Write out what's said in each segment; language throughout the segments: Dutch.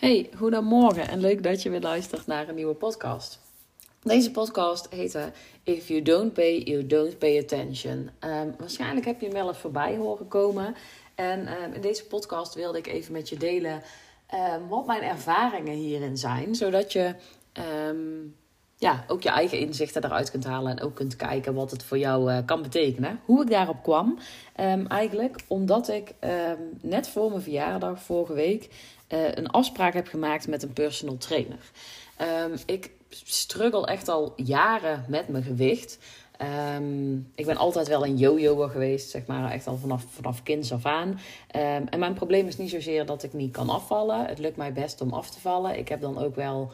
Hey, goedemorgen en leuk dat je weer luistert naar een nieuwe podcast. Deze podcast heet If You Don't Pay, You Don't Pay Attention. Ehm, waarschijnlijk heb je hem wel eens voorbij horen komen. En ehm, in deze podcast wilde ik even met je delen um, wat mijn ervaringen hierin zijn. Zodat je ja, ook je eigen inzichten eruit kunt halen. En ook kunt kijken wat het voor jou uh, kan betekenen. Hoe ik daarop kwam. eigenlijk omdat ik net voor mijn verjaardag vorige week uh, een afspraak heb gemaakt met een personal trainer. Um, ik struggle echt al jaren met mijn gewicht. Um, ik ben altijd wel een yo-yoer geweest, zeg maar, echt al vanaf, vanaf kinds af aan. Um, en mijn probleem is niet zozeer dat ik niet kan afvallen. Het lukt mij best om af te vallen. Ik heb dan ook wel,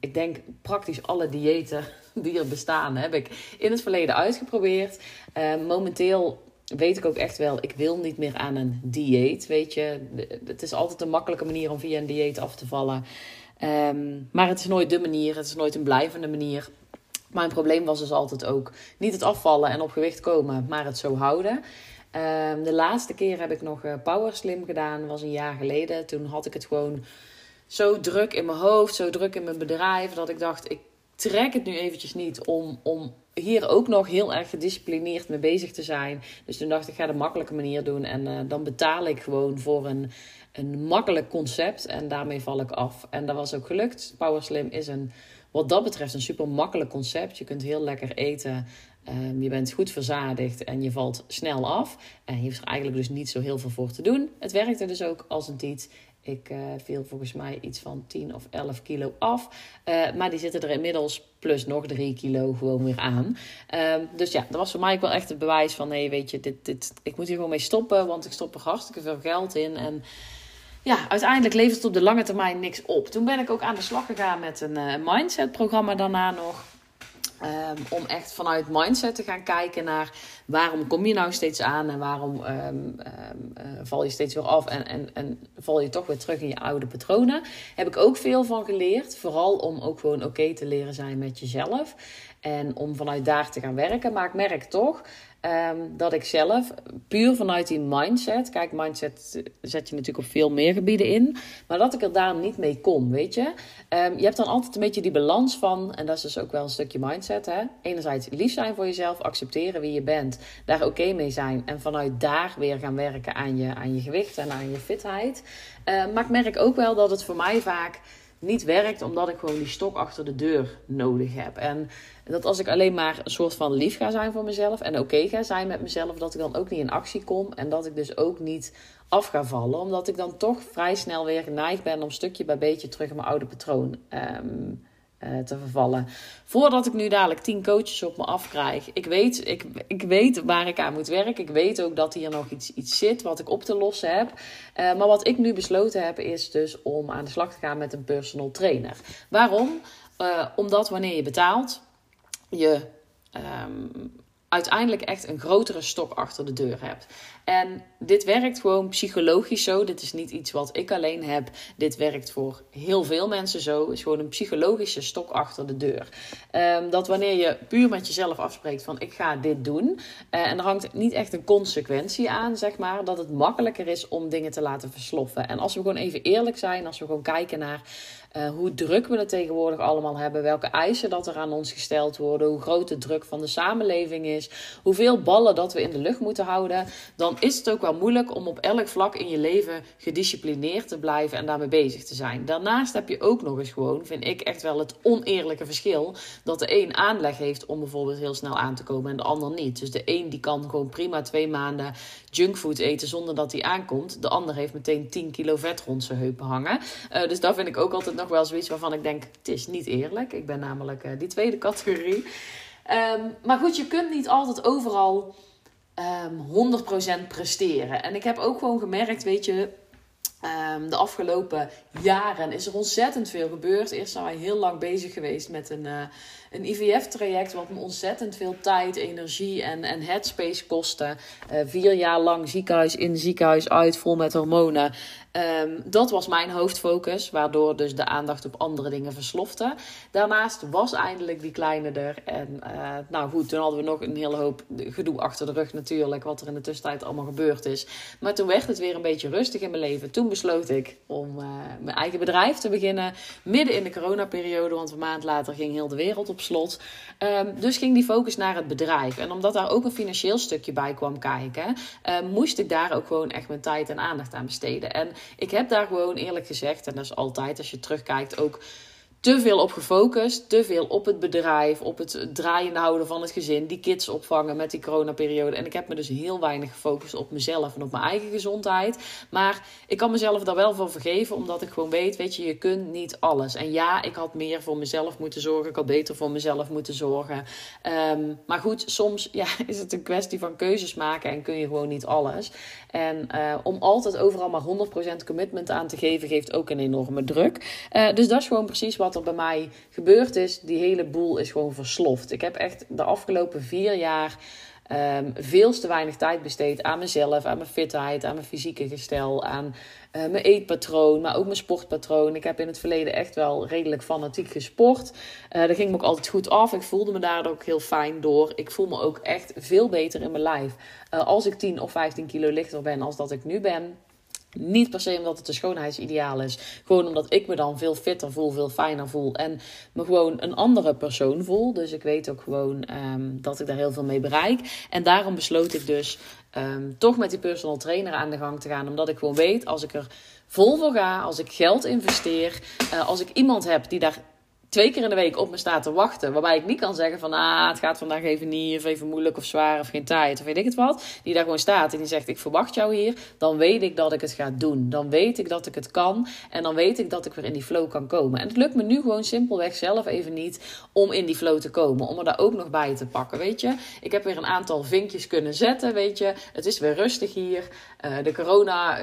ik denk praktisch alle diëten die er bestaan, heb ik in het verleden uitgeprobeerd. momenteel weet ik ook echt wel, ik wil niet meer aan een dieet. Weet je, het is altijd een makkelijke manier om via een dieet af te vallen. Ehm, maar het is nooit de manier, het is nooit een blijvende manier. Mijn probleem was dus altijd ook niet het afvallen en op gewicht komen, maar het zo houden. Ehm, de laatste keer heb ik nog uh, Power Slim gedaan, was een jaar geleden. Toen had ik het gewoon zo druk in mijn hoofd, zo druk in mijn bedrijf, dat ik dacht, ik trek het nu eventjes niet om, om hier ook nog heel erg gedisciplineerd mee bezig te zijn. Dus toen dacht ik, ga de makkelijke manier doen. En uh, dan betaal ik gewoon voor een, een makkelijk concept. En daarmee val ik af. En dat was ook gelukt. Power Slim is een, wat dat betreft een super makkelijk concept. Je kunt heel lekker eten. Um, je bent goed verzadigd en je valt snel af. En je hoeft er eigenlijk dus niet zo heel veel voor te doen. Het werkte dus ook als een tiet. Ik uh, viel volgens mij iets van 10 of 11 kilo af. Uh, maar die zitten er inmiddels plus nog 3 kilo gewoon weer aan. Uh, dus ja, dat was voor mij ook wel echt het bewijs van... nee, weet je, dit, dit, ik moet hier gewoon mee stoppen... want ik stop er hartstikke veel geld in. En ja, uiteindelijk levert het op de lange termijn niks op. Toen ben ik ook aan de slag gegaan met een uh, mindset-programma daarna nog... Um, om echt vanuit mindset te gaan kijken naar waarom kom je nou steeds aan en waarom um, um, uh, val je steeds weer af en, en, en val je toch weer terug in je oude patronen. Heb ik ook veel van geleerd. Vooral om ook gewoon oké te leren zijn met jezelf. En om vanuit daar te gaan werken. Maar ik merk toch Um, dat ik zelf puur vanuit die mindset, kijk, mindset zet je natuurlijk op veel meer gebieden in, maar dat ik er daar niet mee kom, weet je. Um, je hebt dan altijd een beetje die balans van, en dat is dus ook wel een stukje mindset, hè. Enerzijds lief zijn voor jezelf, accepteren wie je bent, daar oké mee zijn en vanuit daar weer gaan werken aan je, aan je gewicht en aan je fitheid. Um, maar ik merk ook wel dat het voor mij vaak niet werkt, omdat ik gewoon die stok achter de deur nodig heb. En dat als ik alleen maar een soort van lief ga zijn voor mezelf en oké ga zijn met mezelf, dat ik dan ook niet in actie kom en dat ik dus ook niet af ga vallen, omdat ik dan toch vrij snel weer geneigd ben om stukje bij beetje terug in mijn oude patroon uh, te vervallen. Voordat ik nu dadelijk tien coaches op me afkrijg. Ik weet, ik, ik weet waar ik aan moet werken. Ik weet ook dat hier nog iets, iets zit wat ik op te lossen heb. Uh, maar wat ik nu besloten heb is dus om aan de slag te gaan met een personal trainer. Waarom? Uh, omdat wanneer je betaalt, je um, uiteindelijk echt een grotere stok achter de deur hebt. En dit werkt gewoon psychologisch zo. Dit is niet iets wat ik alleen heb. Dit werkt voor heel veel mensen zo. Het is gewoon een psychologische stok achter de deur. Um, dat wanneer je puur met jezelf afspreekt van ik ga dit doen. Uh, en er hangt niet echt een consequentie aan, zeg maar. Dat het makkelijker is om dingen te laten versloffen. En als we gewoon even eerlijk zijn. Als we gewoon kijken naar uh, hoe druk we het tegenwoordig allemaal hebben. Welke eisen dat er aan ons gesteld worden. Hoe groot de druk van de samenleving is. Hoeveel ballen dat we in de lucht moeten houden. Dan is het ook wel moeilijk om op elk vlak in je leven gedisciplineerd te blijven en daarmee bezig te zijn. Daarnaast heb je ook nog eens gewoon, vind ik echt wel het oneerlijke verschil. Dat de een aanleg heeft om bijvoorbeeld heel snel aan te komen en de ander niet. Dus de een die kan gewoon prima twee maanden junkfood eten zonder dat hij aankomt. De ander heeft meteen 10 kilo vet rond zijn heupen hangen. Uh, dus daar vind ik ook altijd nog wel zoiets waarvan ik denk: het is niet eerlijk. Ik ben namelijk uh, die tweede categorie. Um, maar goed, je kunt niet altijd overal um, ehm, 100% presteren. En ik heb ook gewoon gemerkt, weet je, um, de afgelopen jaren is er ontzettend veel gebeurd. Eerst zijn wij heel lang bezig geweest met een, uh, een IVF-traject wat me ontzettend veel tijd, energie en, en headspace kostte. Uh, vier jaar lang ziekenhuis in, ziekenhuis uit, vol met hormonen. Ehm, dat was mijn hoofdfocus, waardoor dus de aandacht op andere dingen verslofte. Daarnaast was eindelijk die kleine er. En uh, nou goed, toen hadden we nog een hele hoop gedoe achter de rug natuurlijk, wat er in de tussentijd allemaal gebeurd is. Maar toen werd het weer een beetje rustig in mijn leven. Toen besloot ik om uh, mijn eigen bedrijf te beginnen, midden in de coronaperiode, want een maand later ging heel de wereld op slot. Um, dus ging die focus naar het bedrijf. En omdat daar ook een financieel stukje bij kwam kijken, uh, moest ik daar ook gewoon echt mijn tijd en aandacht aan besteden. En ik heb daar gewoon eerlijk gezegd, en dat is altijd als je terugkijkt ook te veel op gefocust. Te veel op het bedrijf, op het draaiende houden van het gezin. Die kids opvangen met die coronaperiode. En ik heb me dus heel weinig gefocust op mezelf en op mijn eigen gezondheid. Maar ik kan mezelf daar wel voor vergeven, omdat ik gewoon weet, weet je, je kunt niet alles. En ja, ik had meer voor mezelf moeten zorgen. Ik had beter voor mezelf moeten zorgen. Um, maar goed, soms ja, is het een kwestie van keuzes maken en kun je gewoon niet alles. En uh, om altijd overal maar 100% commitment aan te geven, geeft ook een enorme druk. Uh, dus dat is gewoon precies wat er bij mij gebeurd is. Die hele boel is gewoon versloft. Ik heb echt de afgelopen vier jaar um, veel te weinig tijd besteed aan mezelf, aan mijn fitheid, aan mijn fysieke gestel, aan uh, mijn eetpatroon, maar ook mijn sportpatroon. Ik heb in het verleden echt wel redelijk fanatiek gesport. Uh, dat ging me ook altijd goed af. Ik voelde me daar ook heel fijn door. Ik voel me ook echt veel beter in mijn lijf. Uh, als ik 10 of 15 kilo lichter ben als dat ik nu ben. Niet per se omdat het een schoonheidsideaal is. Gewoon omdat ik me dan veel fitter voel, veel fijner voel. En me gewoon een andere persoon voel. Dus ik weet ook gewoon um, dat ik daar heel veel mee bereik. En daarom besloot ik dus um, toch met die personal trainer aan de gang te gaan. Omdat ik gewoon weet, als ik er vol voor ga, als ik geld investeer, uh, als ik iemand heb die daar twee keer in de week op me staat te wachten. Waarbij ik niet kan zeggen van ah, het gaat vandaag even niet, of even moeilijk of zwaar of geen tijd of weet ik het wat. Die daar gewoon staat en die zegt ik verwacht jou hier. Dan weet ik dat ik het ga doen. Dan weet ik dat ik het kan. En dan weet ik dat ik weer in die flow kan komen. En het lukt me nu gewoon simpelweg zelf even niet om in die flow te komen. Om er daar ook nog bij te pakken, weet je. Ik heb weer een aantal vinkjes kunnen zetten, weet je. Het is weer rustig hier. Uh, de corona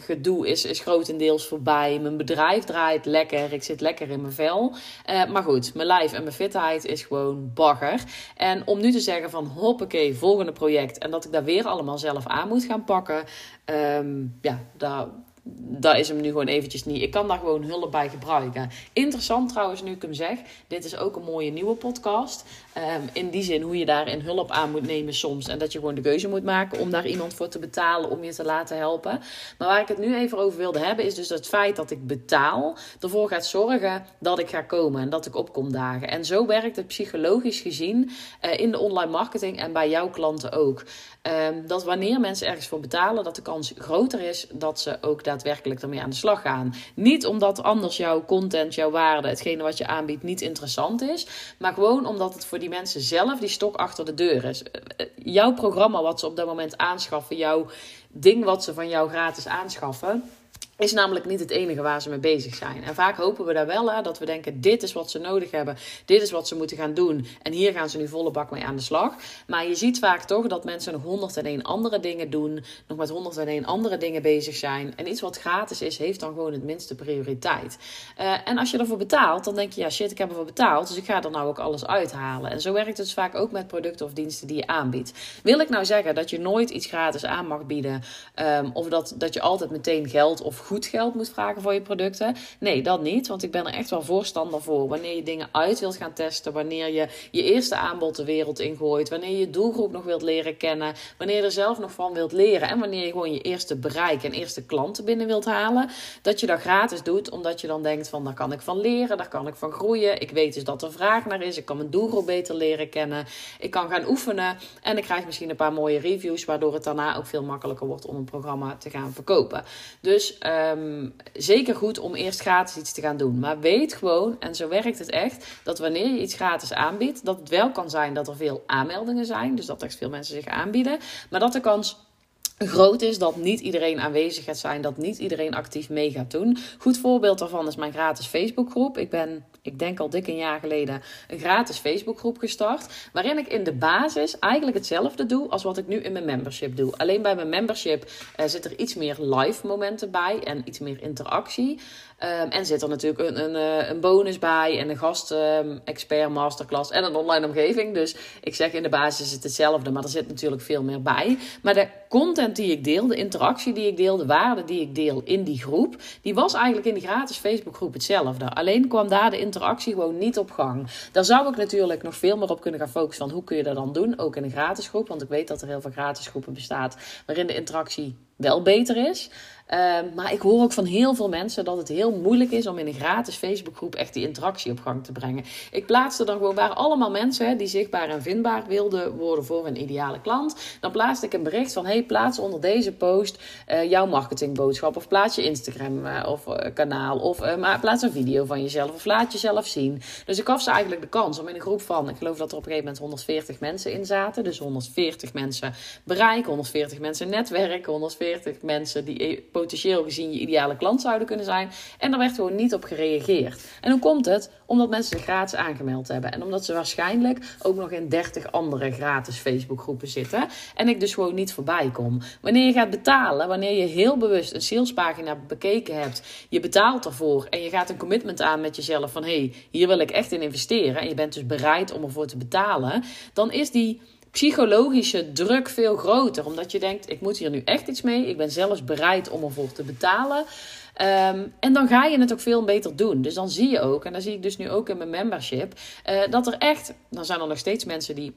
gedoe is, is grotendeels voorbij. Mijn bedrijf draait lekker. Ik zit lekker in mijn vel. Uh, maar goed, mijn lijf en mijn fitheid is gewoon bagger. En om nu te zeggen van hoppakee, volgende project. En dat ik daar weer allemaal zelf aan moet gaan pakken. Um, ja, daar dat is hem nu gewoon eventjes niet. Ik kan daar gewoon hulp bij gebruiken. Interessant trouwens, nu ik hem zeg. Dit is ook een mooie nieuwe podcast. Um, in die zin hoe je daarin hulp aan moet nemen soms. En dat je gewoon de keuze moet maken om daar iemand voor te betalen om je te laten helpen. Maar waar ik het nu even over wilde hebben, is dus het feit dat ik betaal ervoor gaat zorgen dat ik ga komen en dat ik opkom dagen. En zo werkt het psychologisch gezien uh, in de online marketing en bij jouw klanten ook. Um, dat wanneer mensen ergens voor betalen, dat de kans groter is dat ze ook daadwerkelijk ermee aan de slag gaan. Niet omdat anders jouw content, jouw waarde, hetgene wat je aanbiedt, niet interessant is. Maar gewoon omdat het voor die mensen zelf die stok achter de deur is. Eh, eh, jouw programma wat ze op dat moment aanschaffen, jouw ding wat ze van jou gratis aanschaffen is namelijk niet het enige waar ze mee bezig zijn. En vaak hopen we daar wel hè, dat we denken: dit is wat ze nodig hebben, dit is wat ze moeten gaan doen. En hier gaan ze nu volle bak mee aan de slag. Maar je ziet vaak toch dat mensen nog 101 andere dingen doen, nog met 101 andere dingen bezig zijn. En iets wat gratis is, heeft dan gewoon het minste prioriteit. Uh, en als je ervoor betaalt, dan denk je: ja, shit, ik heb ervoor betaald, dus ik ga er nou ook alles uithalen. En zo werkt het dus vaak ook met producten of diensten die je aanbiedt. Wil ik nou zeggen dat je nooit iets gratis aan mag bieden, um, of dat, dat je altijd meteen geld of goed geld moet vragen voor je producten. Nee, dat niet. Want ik ben er echt wel voorstander voor. Wanneer je dingen uit wilt gaan testen. Wanneer je je eerste aanbod de wereld ingooit. Wanneer je je doelgroep nog wilt leren kennen. Wanneer je er zelf nog van wilt leren. En wanneer je gewoon je eerste bereik en eerste klanten binnen wilt halen. Dat je dat gratis doet. Omdat je dan denkt van daar kan ik van leren. Daar kan ik van groeien. Ik weet dus dat er vraag naar is. Ik kan mijn doelgroep beter leren kennen. Ik kan gaan oefenen. En ik krijg misschien een paar mooie reviews. Waardoor het daarna ook veel makkelijker wordt om een programma te gaan verkopen. Dus um, zeker goed om eerst gratis iets te gaan doen. Maar weet gewoon, en zo werkt het echt, dat wanneer je iets gratis aanbiedt, dat het wel kan zijn dat er veel aanmeldingen zijn. Dus dat echt veel mensen zich aanbieden. Maar dat de kans groot is dat niet iedereen aanwezig gaat zijn, dat niet iedereen actief mee gaat doen. Goed voorbeeld daarvan is mijn gratis Facebookgroep. Ik ben, ik denk al dik een jaar geleden, een gratis Facebookgroep gestart. Waarin ik in de basis eigenlijk hetzelfde doe als wat ik nu in mijn membership doe. Alleen bij mijn membership uh, zit er iets meer live momenten bij en iets meer interactie. Um, en zit er natuurlijk een, een, eh, een bonus bij en een gast-expert um, masterclass en een online omgeving. Dus ik zeg in de basis is het hetzelfde, maar er zit natuurlijk veel meer bij. Maar de content die ik deel, de interactie die ik deel, de waarde die ik deel in die groep, die was eigenlijk in de gratis Facebookgroep hetzelfde. Alleen kwam daar de interactie gewoon niet op gang. Daar zou ik natuurlijk nog veel meer op kunnen gaan focussen hoe kun je dat dan doen, ook in een gratis groep. Want ik weet dat er heel veel gratis groepen bestaat waarin de interactie wel beter is. Ehm, maar ik hoor ook van heel veel mensen dat het heel moeilijk is om in een gratis Facebookgroep echt die interactie op gang te brengen. Ik plaatste dan gewoon, waar allemaal mensen die zichtbaar en vindbaar wilden worden voor een ideale klant. Dan plaatste ik een bericht van: hey, plaats onder deze post uh, jouw marketingboodschap. Of plaats je Instagram uh, of uh, kanaal. Of maar plaats een video van jezelf. Of laat jezelf zien. Dus ik gaf ze eigenlijk de kans om in een groep van, ik geloof dat er op een gegeven moment 140 mensen in zaten. Dus 140 mensen bereik, 140 mensen netwerk, 140 mensen die potentieel gezien je ideale klant zouden kunnen zijn. En daar werd gewoon niet op gereageerd. En hoe komt het? Omdat mensen zich gratis aangemeld hebben. En omdat ze waarschijnlijk ook nog in 30 andere gratis Facebookgroepen zitten. En ik dus gewoon niet voorbij kom. Wanneer je gaat betalen, wanneer je heel bewust een salespagina bekeken hebt, je betaalt ervoor en je gaat een commitment aan met jezelf van hé, hey, hier wil ik echt in investeren. En je bent dus bereid om ervoor te betalen. Dan is die psychologische druk veel groter. Omdat je denkt, ik moet hier nu echt iets mee. Ik ben zelfs bereid om ervoor te betalen. Ehm, en dan ga je het ook veel beter doen. Dus dan zie je ook, en dat zie ik dus nu ook in mijn membership, uh, dat er echt, dan zijn er nog steeds mensen die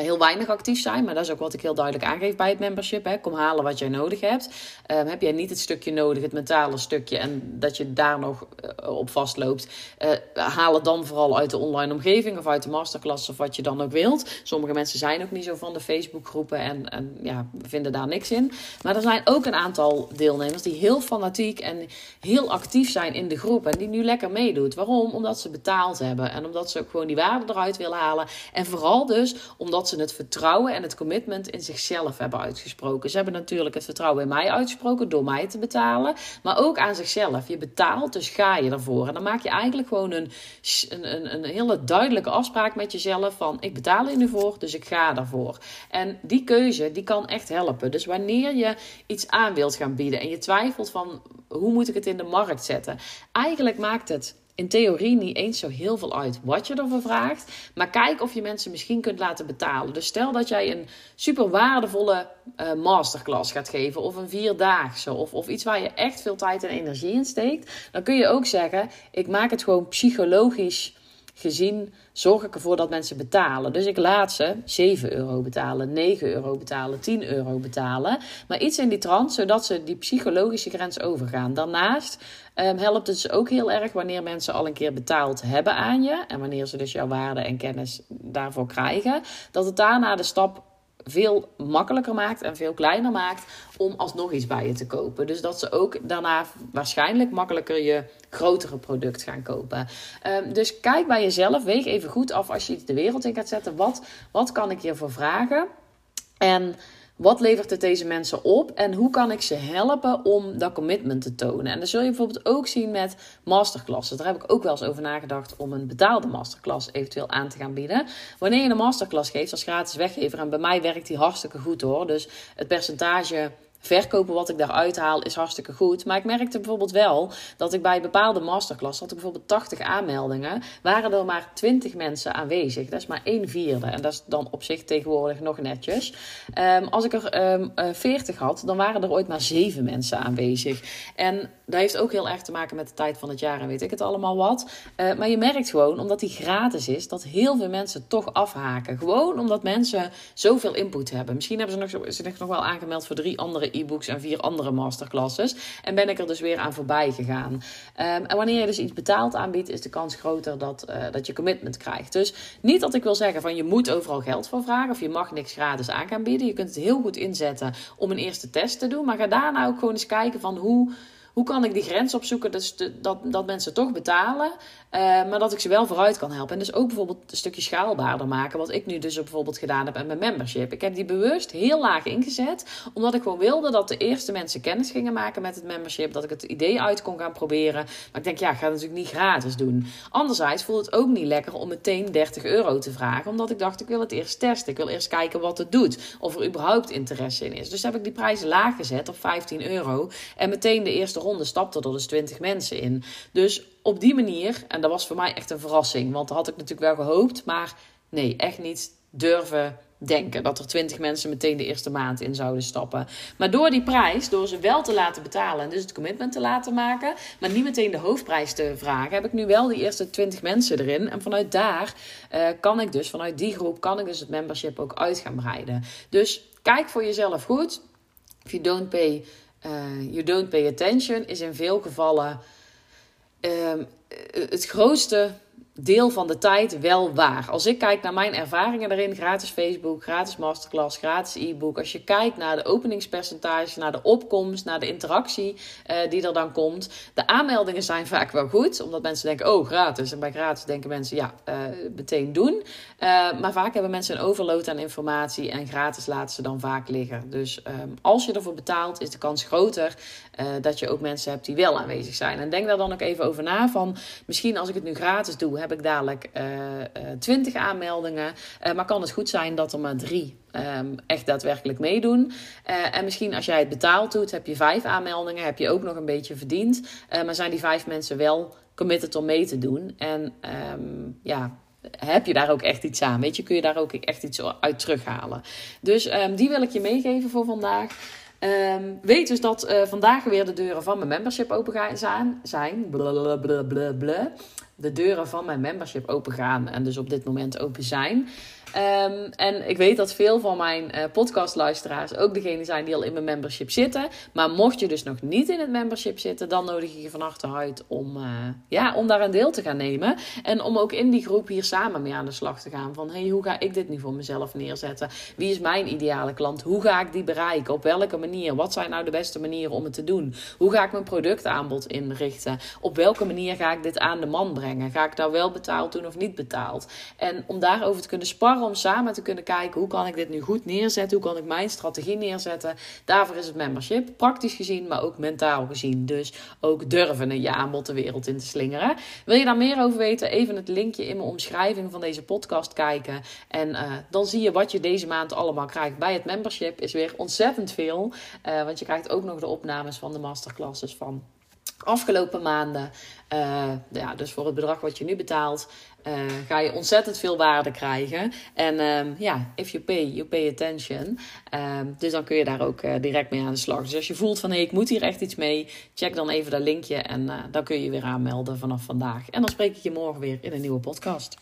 heel weinig actief zijn. Maar dat is ook wat ik heel duidelijk aangeef bij het membership. Hè. Kom halen wat jij nodig hebt. Um, heb jij niet het stukje nodig, het mentale stukje, en dat je daar nog uh, op vastloopt, uh, haal het dan vooral uit de online omgeving of uit de masterclass of wat je dan ook wilt. Sommige mensen zijn ook niet zo van de Facebookgroepen en, en ja, vinden daar niks in. Maar er zijn ook een aantal deelnemers die heel fanatiek en heel actief zijn in de groep en die nu lekker meedoet. Waarom? Omdat ze betaald hebben en omdat ze ook gewoon die waarde eruit willen halen. En vooral dus omdat ze het vertrouwen en het commitment in zichzelf hebben uitgesproken. Ze hebben natuurlijk het vertrouwen in mij uitgesproken door mij te betalen, maar ook aan zichzelf. Je betaalt, dus ga je ervoor. En dan maak je eigenlijk gewoon een, een, een, hele duidelijke afspraak met jezelf van ik betaal er nu voor, dus ik ga ervoor. En die keuze, die kan echt helpen. Dus wanneer je iets aan wilt gaan bieden en je twijfelt van hoe moet ik het in de markt zetten, eigenlijk maakt het in theorie niet eens zo heel veel uit wat je ervoor vraagt. Maar kijk of je mensen misschien kunt laten betalen. Dus stel dat jij een super waardevolle uh, masterclass gaat geven. Of een vierdaagse. Of, of iets waar je echt veel tijd en energie in steekt. Dan kun je ook zeggen: ik maak het gewoon psychologisch gezien zorg ik ervoor dat mensen betalen. Dus ik laat ze 7 euro betalen, 9 euro betalen, 10 euro betalen. Maar iets in die trant, zodat ze die psychologische grens overgaan. Daarnaast um, helpt het ze ook heel erg wanneer mensen al een keer betaald hebben aan je. En wanneer ze dus jouw waarde en kennis daarvoor krijgen. Dat het daarna de stap veel makkelijker maakt en veel kleiner maakt om alsnog iets bij je te kopen. Dus dat ze ook daarna waarschijnlijk makkelijker je grotere product gaan kopen. Um, dus kijk bij jezelf, weeg even goed af als je iets de wereld in gaat zetten. Wat, wat kan ik hiervoor vragen? En wat levert het deze mensen op en hoe kan ik ze helpen om dat commitment te tonen? En dat zul je bijvoorbeeld ook zien met masterclasses. Daar heb ik ook wel eens over nagedacht om een betaalde masterclass eventueel aan te gaan bieden. Wanneer je een masterclass geeft als gratis weggever, en bij mij werkt die hartstikke goed hoor. Dus het percentage verkopen wat ik daaruit haal is hartstikke goed. Maar ik merkte bijvoorbeeld wel dat ik bij bepaalde masterclass had ik bijvoorbeeld 80 aanmeldingen, waren er maar 20 mensen aanwezig. Dat is maar 1 vierde. En dat is dan op zich tegenwoordig nog netjes. Um, als ik er um, uh, 40 had, dan waren er ooit maar 7 mensen aanwezig. En dat heeft ook heel erg te maken met de tijd van het jaar en weet ik het allemaal wat. Uh, maar je merkt gewoon, omdat die gratis is, dat heel veel mensen toch afhaken. Gewoon omdat mensen zoveel input hebben. Misschien hebben ze nog, zich nog wel aangemeld voor drie andere e-books en vier andere masterclasses. En ben ik er dus weer aan voorbij gegaan. Um, en wanneer je dus iets betaald aanbiedt, is de kans groter dat, uh, dat je commitment krijgt. Dus niet dat ik wil zeggen van je moet overal geld voor vragen of je mag niks gratis aan gaan bieden. Je kunt het heel goed inzetten om een eerste test te doen. Maar ga daarna ook gewoon eens kijken van hoe hoe kan ik die grens opzoeken dus dat, dat mensen toch betalen? Maar dat ik ze wel vooruit kan helpen. En dus ook bijvoorbeeld een stukje schaalbaarder maken. Wat ik nu dus bijvoorbeeld gedaan heb met mijn membership. Ik heb die bewust heel laag ingezet. Omdat ik gewoon wilde dat de eerste mensen kennis gingen maken met het membership. Dat ik het idee uit kon gaan proberen. Maar ik denk, ja, ik ga het natuurlijk niet gratis doen. Anderzijds voelt het ook niet lekker om meteen 30 euro te vragen. Omdat ik dacht, ik wil het eerst testen. Ik wil eerst kijken wat het doet. Of er überhaupt interesse in is. Dus heb ik die prijzen laag gezet op 15 euro. En meteen de eerste ronde stapte er dus 20 mensen in. Dus op die manier, en dat was voor mij echt een verrassing. Want dat had ik natuurlijk wel gehoopt. Maar nee, echt niet durven denken dat er 20 mensen meteen de eerste maand in zouden stappen. Maar door die prijs, door ze wel te laten betalen en dus het commitment te laten maken, maar niet meteen de hoofdprijs te vragen, heb ik nu wel die eerste 20 mensen erin. En vanuit daar uh, kan ik dus, vanuit die groep, kan ik dus het membership ook uit gaan breiden. Dus kijk voor jezelf goed. If you don't pay, uh, you don't pay attention, is in veel gevallen uh, het grootste deel van de tijd wel waar. Als ik kijk naar mijn ervaringen daarin, gratis Facebook, gratis masterclass, gratis e-book. Als je kijkt naar de openingspercentage, naar de opkomst, naar de interactie uh, die er dan komt. De aanmeldingen zijn vaak wel goed, omdat mensen denken, oh gratis. En bij gratis denken mensen, ja, uh, meteen doen. Uh, maar vaak hebben mensen een overload aan informatie en gratis laten ze dan vaak liggen. Dus um, als je ervoor betaalt, is de kans groter dat je ook mensen hebt die wel aanwezig zijn. En denk daar dan ook even over na van, misschien als ik het nu gratis doe, heb ik dadelijk uh, uh, 20 aanmeldingen. Uh, maar kan het goed zijn dat er maar drie um, echt daadwerkelijk meedoen. En misschien als jij het betaald doet, heb je vijf aanmeldingen, heb je ook nog een beetje verdiend. maar zijn die vijf mensen wel committed om mee te doen? En um, ja, heb je daar ook echt iets aan? Weet je, kun je daar ook echt iets uit terughalen? Dus um, die wil ik je meegeven voor vandaag. Um, weet dus dat uh, vandaag weer de deuren van mijn membership open gaan zijn. zijn. Blablabla de deuren van mijn membership open gaan en dus op dit moment open zijn. Um, en ik weet dat veel van mijn uh, podcastluisteraars ook degene zijn die al in mijn membership zitten. Maar mocht je dus nog niet in het membership zitten, dan nodig ik je van harte uit om, uh, ja, om daar een deel te gaan nemen. En om ook in die groep hier samen mee aan de slag te gaan. Van hey, hoe ga ik dit nu voor mezelf neerzetten? Wie is mijn ideale klant? Hoe ga ik die bereiken? Op welke manier? Wat zijn nou de beste manieren om het te doen? Hoe ga ik mijn productaanbod inrichten? Op welke manier ga ik dit aan de man brengen? Ga ik daar wel betaald doen of niet betaald? En om daarover te kunnen sparren om samen te kunnen kijken hoe kan ik dit nu goed neerzetten, hoe kan ik mijn strategie neerzetten. Daarvoor is het membership praktisch gezien, maar ook mentaal gezien. Dus ook durven een je aanbod de wereld in te slingeren. Wil je daar meer over weten? Even het linkje in mijn omschrijving van deze podcast kijken. En uh, dan zie je wat je deze maand allemaal krijgt bij het membership. Is weer ontzettend veel. Uh, want je krijgt ook nog de opnames van de masterclasses van afgelopen maanden. Uh, ja, dus voor het bedrag wat je nu betaalt, uh, ga je ontzettend veel waarde krijgen. En um, ja, if you pay, you pay attention. Um, dus dan kun je daar ook uh, direct mee aan de slag. Dus als je voelt van hé, hey, ik moet hier echt iets mee, check dan even dat linkje en dan kun je je weer aanmelden vanaf vandaag. En dan spreek ik je morgen weer in een nieuwe podcast.